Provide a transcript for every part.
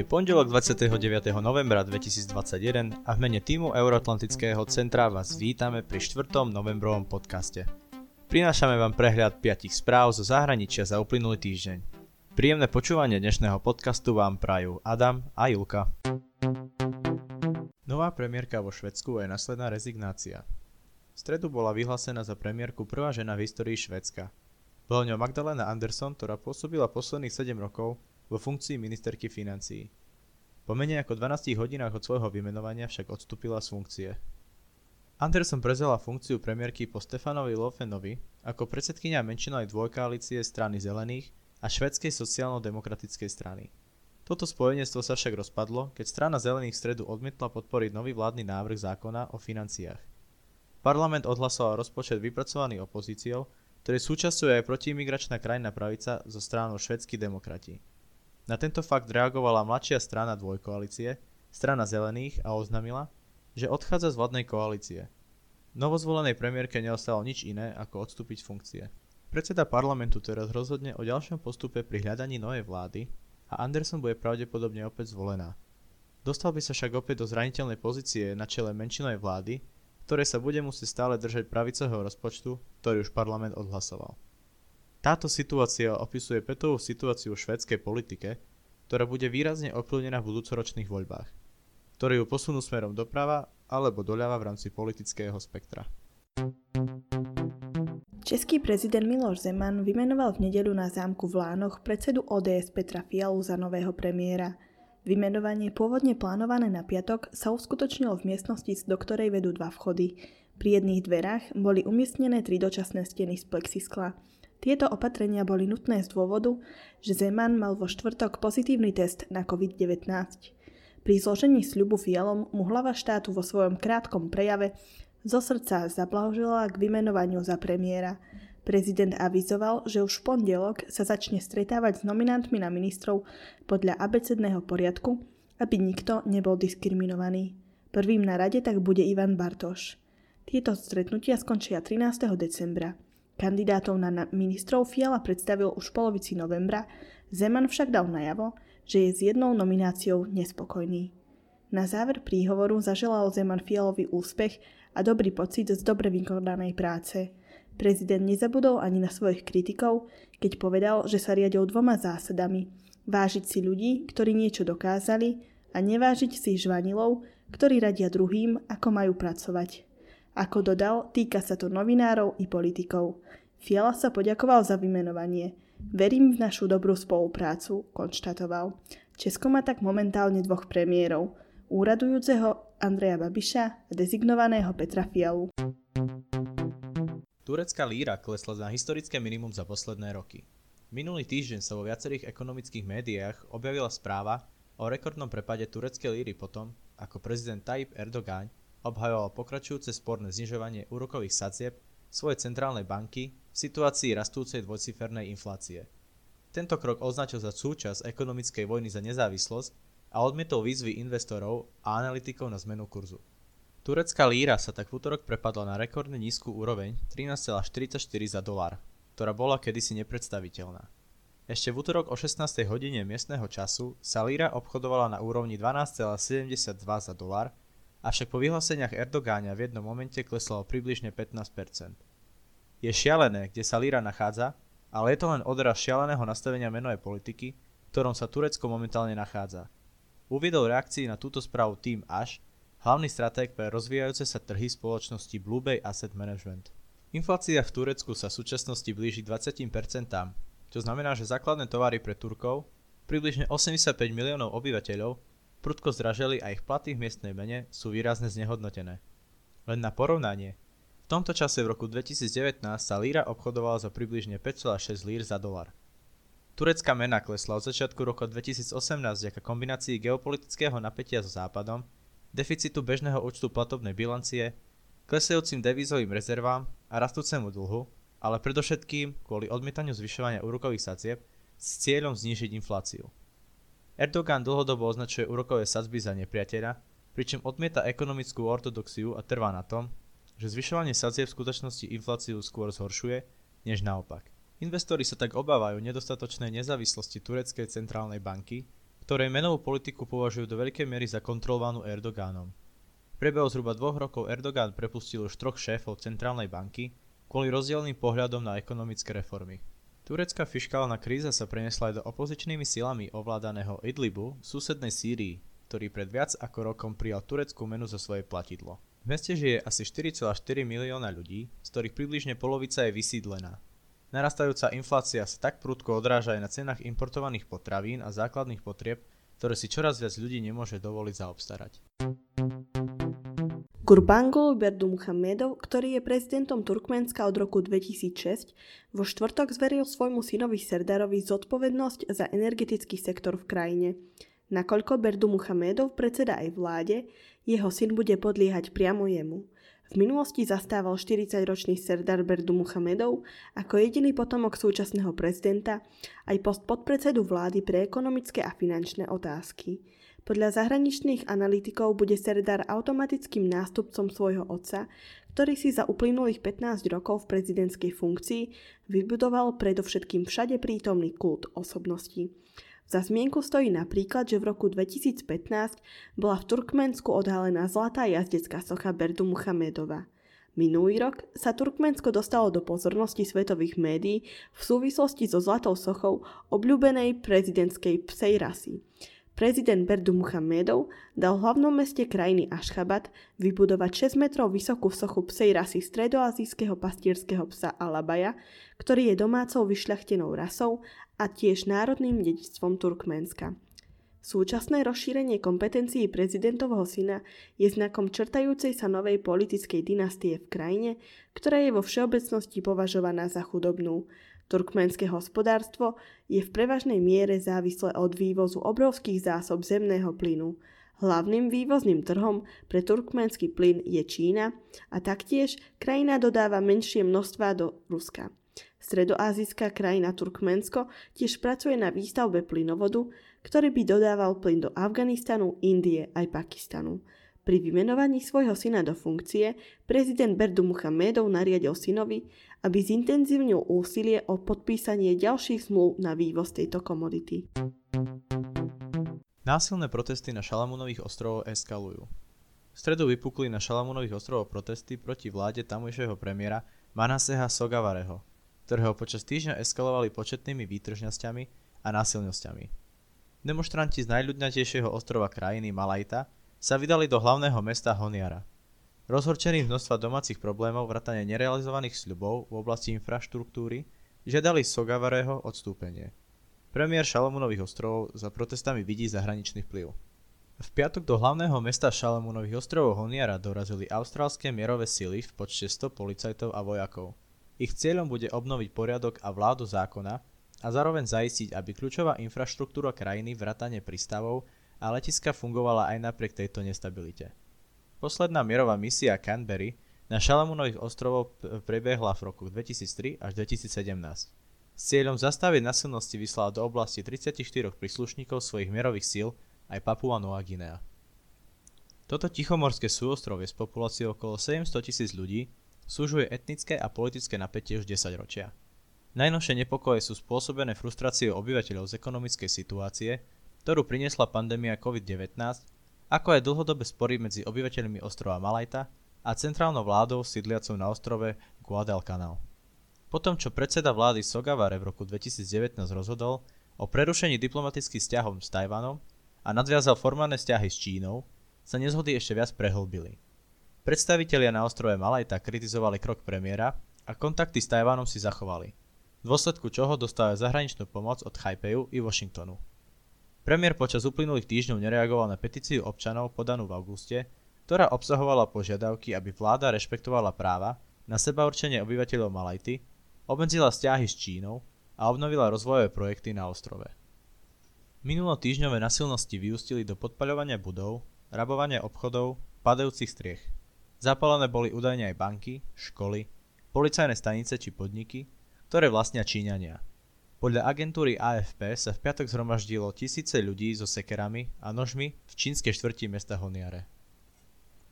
Je pondelok 29. novembra 2021 a v mene týmu Euroatlantického centra vás vítame pri 4. novembrovom podcaste. Prinášame vám prehľad 5 správ zo zahraničia za uplynulý týždeň. Príjemné počúvanie dnešného podcastu vám prajú Adam a Julka. Nová premiérka vo Švedsku je následná rezignácia. V stredu bola vyhlásená za premiérku prvá žena v histórii Švedska. Bola ňou Magdalena Anderson, ktorá pôsobila posledných 7 rokov vo funkcii ministerky financií. Po menej ako 12 hodinách od svojho vymenovania však odstúpila z funkcie. Anderson prezela funkciu premiérky po Stefanovi Lofenovi ako predsedkynia menšinovej dvojkoalície strany zelených a švedskej sociálno-demokratickej strany. Toto spojenectvo sa však rozpadlo, keď strana zelených stredu odmietla podporiť nový vládny návrh zákona o financiách. Parlament odhlasoval rozpočet vypracovaný opozíciou, ktorý súčasťuje aj protiimigračná krajina pravica zo stranou švedskí demokrati. Na tento fakt reagovala mladšia strana dvojkoalície, strana zelených a oznámila, že odchádza z vládnej koalície. Novozvolenej premiérke neostalo nič iné, ako odstúpiť funkcie. Predseda parlamentu teraz rozhodne o ďalšom postupe pri hľadaní novej vlády a Anderson bude pravdepodobne opäť zvolená. Dostal by sa však opäť do zraniteľnej pozície na čele menšinovej vlády, ktoré sa bude musieť stále držať pravicového rozpočtu, ktorý už parlament odhlasoval. Táto situácia opisuje petovú situáciu v švédskej politike, ktorá bude výrazne ovplyvnená v budúcoročných voľbách, ktoré ju posunú smerom doprava alebo doľava v rámci politického spektra. Český prezident Miloš Zeman vymenoval v nedelu na zámku v Lánoch predsedu ODS Petra Fialu za nového premiéra. Vymenovanie pôvodne plánované na piatok sa uskutočnilo v miestnosti, do ktorej vedú dva vchody. Pri jedných dverách boli umiestnené tri dočasné steny z plexiskla. Tieto opatrenia boli nutné z dôvodu, že Zeman mal vo štvrtok pozitívny test na COVID-19. Pri zložení sľubu Fialom mu hlava štátu vo svojom krátkom prejave zo srdca zablahožila k vymenovaniu za premiéra. Prezident avizoval, že už v pondelok sa začne stretávať s nominantmi na ministrov podľa abecedného poriadku, aby nikto nebol diskriminovaný. Prvým na rade tak bude Ivan Bartoš. Tieto stretnutia skončia 13. decembra. Kandidátov na ministrov Fiala predstavil už v polovici novembra, Zeman však dal najavo, že je s jednou nomináciou nespokojný. Na záver príhovoru zaželal Zeman Fialovi úspech a dobrý pocit z dobre vykonanej práce. Prezident nezabudol ani na svojich kritikov, keď povedal, že sa riadil dvoma zásadami. Vážiť si ľudí, ktorí niečo dokázali a nevážiť si žvanilov, ktorí radia druhým, ako majú pracovať. Ako dodal, týka sa to novinárov i politikov. Fiala sa poďakoval za vymenovanie. Verím v našu dobrú spoluprácu, konštatoval. Česko má tak momentálne dvoch premiérov. Úradujúceho Andreja Babiša a dezignovaného Petra Fialu. Turecká líra klesla na historické minimum za posledné roky. Minulý týždeň sa vo viacerých ekonomických médiách objavila správa o rekordnom prepade tureckej líry potom, ako prezident Tayyip Erdogan obhajoval pokračujúce sporné znižovanie úrokových sadzieb svojej centrálnej banky v situácii rastúcej dvojcifernej inflácie. Tento krok označil za súčasť ekonomickej vojny za nezávislosť a odmietol výzvy investorov a analytikov na zmenu kurzu. Turecká líra sa tak v útorok prepadla na rekordne nízku úroveň 13,44 za dolár, ktorá bola kedysi nepredstaviteľná. Ešte v útorok o 16. hodine miestneho času sa líra obchodovala na úrovni 12,72 za dolár avšak po vyhláseniach Erdogáňa v jednom momente kleslo o približne 15%. Je šialené, kde sa Líra nachádza, ale je to len odraz šialeného nastavenia menovej politiky, v ktorom sa Turecko momentálne nachádza. Uviedol reakcii na túto správu Team Ash, hlavný stratég pre rozvíjajúce sa trhy spoločnosti Bluebay Asset Management. Inflácia v Turecku sa v súčasnosti blíži 20%, čo znamená, že základné tovary pre Turkov, približne 85 miliónov obyvateľov, prudko zdraželi a ich platy v miestnej mene sú výrazne znehodnotené. Len na porovnanie, v tomto čase v roku 2019 sa líra obchodovala za približne 5,6 lír za dolar. Turecká mena klesla od začiatku roku 2018 vďaka kombinácii geopolitického napätia so západom, deficitu bežného účtu platobnej bilancie, klesajúcim devízovým rezervám a rastúcemu dlhu, ale predovšetkým kvôli odmietaniu zvyšovania úrokových sadzieb s cieľom znížiť infláciu. Erdogan dlhodobo označuje úrokové sadzby za nepriateľa, pričom odmieta ekonomickú ortodoxiu a trvá na tom, že zvyšovanie sadzieb v skutočnosti infláciu skôr zhoršuje, než naopak. Investori sa tak obávajú nedostatočnej nezávislosti tureckej centrálnej banky, ktorej menovú politiku považujú do veľkej miery za kontrolovanú Erdogánom. V priebehu zhruba dvoch rokov Erdogán prepustil už troch šéfov centrálnej banky kvôli rozdielným pohľadom na ekonomické reformy. Turecká fiškálna kríza sa prenesla aj do opozičnými silami ovládaného Idlibu v susednej Sýrii, ktorý pred viac ako rokom prijal tureckú menu za svoje platidlo. V meste žije asi 4,4 milióna ľudí, z ktorých približne polovica je vysídlená. Narastajúca inflácia sa tak prudko odráža aj na cenách importovaných potravín a základných potrieb, ktoré si čoraz viac ľudí nemôže dovoliť zaobstarať. Gurbanguly Berdimuhamedov, ktorý je prezidentom Turkmenska od roku 2006, vo štvrtok zveril svojmu synovi Serdarovi zodpovednosť za energetický sektor v krajine. Nakoľko Berdimuhamedov predseda aj vláde, jeho syn bude podliehať priamo jemu – v minulosti zastával 40-ročný Serdar Berdu Muhamedov ako jediný potomok súčasného prezidenta aj post podpredsedu vlády pre ekonomické a finančné otázky. Podľa zahraničných analytikov bude Serdar automatickým nástupcom svojho otca, ktorý si za uplynulých 15 rokov v prezidentskej funkcii vybudoval predovšetkým všade prítomný kult osobností. Za zmienku stojí napríklad, že v roku 2015 bola v Turkmensku odhalená zlatá jazdecká socha Berdu Muhamedova. Minulý rok sa Turkmensko dostalo do pozornosti svetových médií v súvislosti so zlatou sochou obľúbenej prezidentskej psej rasy. Prezident Berdu Muhammedov dal hlavnom meste krajiny Ašchabat vybudovať 6 metrov vysokú sochu psej rasy stredoazijského pastierského psa Alabaja, ktorý je domácou vyšľachtenou rasou a tiež národným dedičstvom Turkménska. Súčasné rozšírenie kompetencií prezidentovho syna je znakom črtajúcej sa novej politickej dynastie v krajine, ktorá je vo všeobecnosti považovaná za chudobnú. Turkmenské hospodárstvo je v prevažnej miere závislé od vývozu obrovských zásob zemného plynu. Hlavným vývozným trhom pre turkmenský plyn je Čína a taktiež krajina dodáva menšie množstvá do Ruska. Stredoazijská krajina Turkmensko tiež pracuje na výstavbe plynovodu, ktorý by dodával plyn do Afganistanu, Indie aj Pakistanu. Pri vymenovaní svojho syna do funkcie prezident Berdu Muhammedov nariadil synovi, aby zintenzívnil úsilie o podpísanie ďalších zmluv na vývoz tejto komodity. Násilné protesty na Šalamúnových ostrovoch eskalujú. V stredu vypukli na Šalamúnových ostrovoch protesty proti vláde tamojšieho premiéra Manaseha Sogavareho, ktorého počas týždňa eskalovali početnými výtržnosťami a násilnosťami. Demonstranti z najľudnatejšieho ostrova krajiny Malajta sa vydali do hlavného mesta Honiara. Rozhorčení množstva domácich problémov vrátane nerealizovaných sľubov v oblasti infraštruktúry žiadali Sogavareho odstúpenie. Premiér Šalamúnových ostrovov za protestami vidí zahraničný vplyv. V piatok do hlavného mesta Šalamúnových ostrovov Honiara dorazili austrálske mierové sily v počte 100 policajtov a vojakov – ich cieľom bude obnoviť poriadok a vládu zákona a zároveň zaistiť, aby kľúčová infraštruktúra krajiny vrátane prístavov a letiska fungovala aj napriek tejto nestabilite. Posledná mierová misia Canberry na Šalamúnových ostrovov prebiehla v roku 2003 až 2017. S cieľom zastaviť nasilnosti vyslala do oblasti 34 príslušníkov svojich mierových síl aj Papua Nová Guinea. Toto tichomorské súostrovie s populáciou okolo 700 tisíc ľudí súžuje etnické a politické napätie už 10 ročia. Najnovšie nepokoje sú spôsobené frustráciou obyvateľov z ekonomickej situácie, ktorú priniesla pandémia COVID-19, ako aj dlhodobé spory medzi obyvateľmi ostrova Malajta a centrálnou vládou sídliacou na ostrove Guadalcanal. Potom, čo predseda vlády Sogavare v roku 2019 rozhodol o prerušení diplomatických vzťahov s Tajvanom a nadviazal formálne vzťahy s Čínou, sa nezhody ešte viac prehlbili. Predstavitelia na ostrove Malajta kritizovali krok premiéra a kontakty s Tajvanom si zachovali, v dôsledku čoho dostávajú zahraničnú pomoc od Taipeiu i Washingtonu. Premiér počas uplynulých týždňov nereagoval na petíciu občanov podanú v auguste, ktorá obsahovala požiadavky, aby vláda rešpektovala práva na seba určenie obyvateľov Malajty, obmedzila vzťahy s Čínou a obnovila rozvojové projekty na ostrove. Minulotýžňové nasilnosti vyústili do podpaľovania budov, rabovania obchodov, padajúcich striech – Zapálené boli údajne aj banky, školy, policajné stanice či podniky, ktoré vlastnia Číňania. Podľa agentúry AFP sa v piatok zhromaždilo tisíce ľudí so sekerami a nožmi v čínskej štvrti mesta Honiare.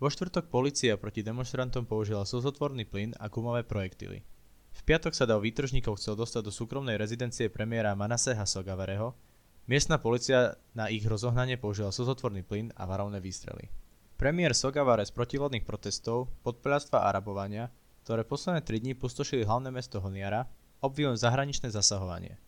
Vo štvrtok policia proti demonstrantom použila slzotvorný plyn a gumové projektily. V piatok sa dav výtržníkov chcel dostať do súkromnej rezidencie premiéra Manaseha Sogavareho, Miestna policia na ich rozohnanie použila slzotvorný plyn a varovné výstrely. Premiér Sogavare z protivládnych protestov, podpeľastva a rabovania, ktoré posledné 3 dní pustošili hlavné mesto Honiara, obvinil zahraničné zasahovanie.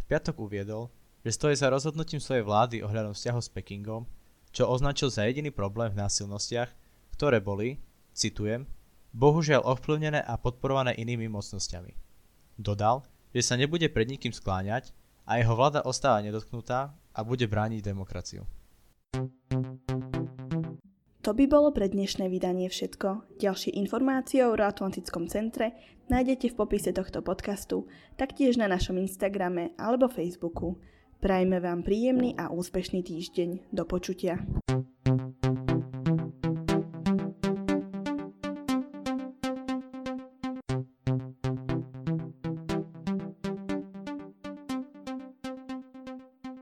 V piatok uviedol, že stojí za rozhodnutím svojej vlády ohľadom vzťahov s Pekingom, čo označil za jediný problém v násilnostiach, ktoré boli, citujem, bohužiaľ ovplyvnené a podporované inými mocnosťami. Dodal, že sa nebude pred nikým skláňať a jeho vláda ostáva nedotknutá a bude brániť demokraciu. To by bolo pre dnešné vydanie všetko. Ďalšie informácie o Euroatlantickom centre nájdete v popise tohto podcastu, taktiež na našom Instagrame alebo Facebooku. Prajme vám príjemný a úspešný týždeň. Do počutia.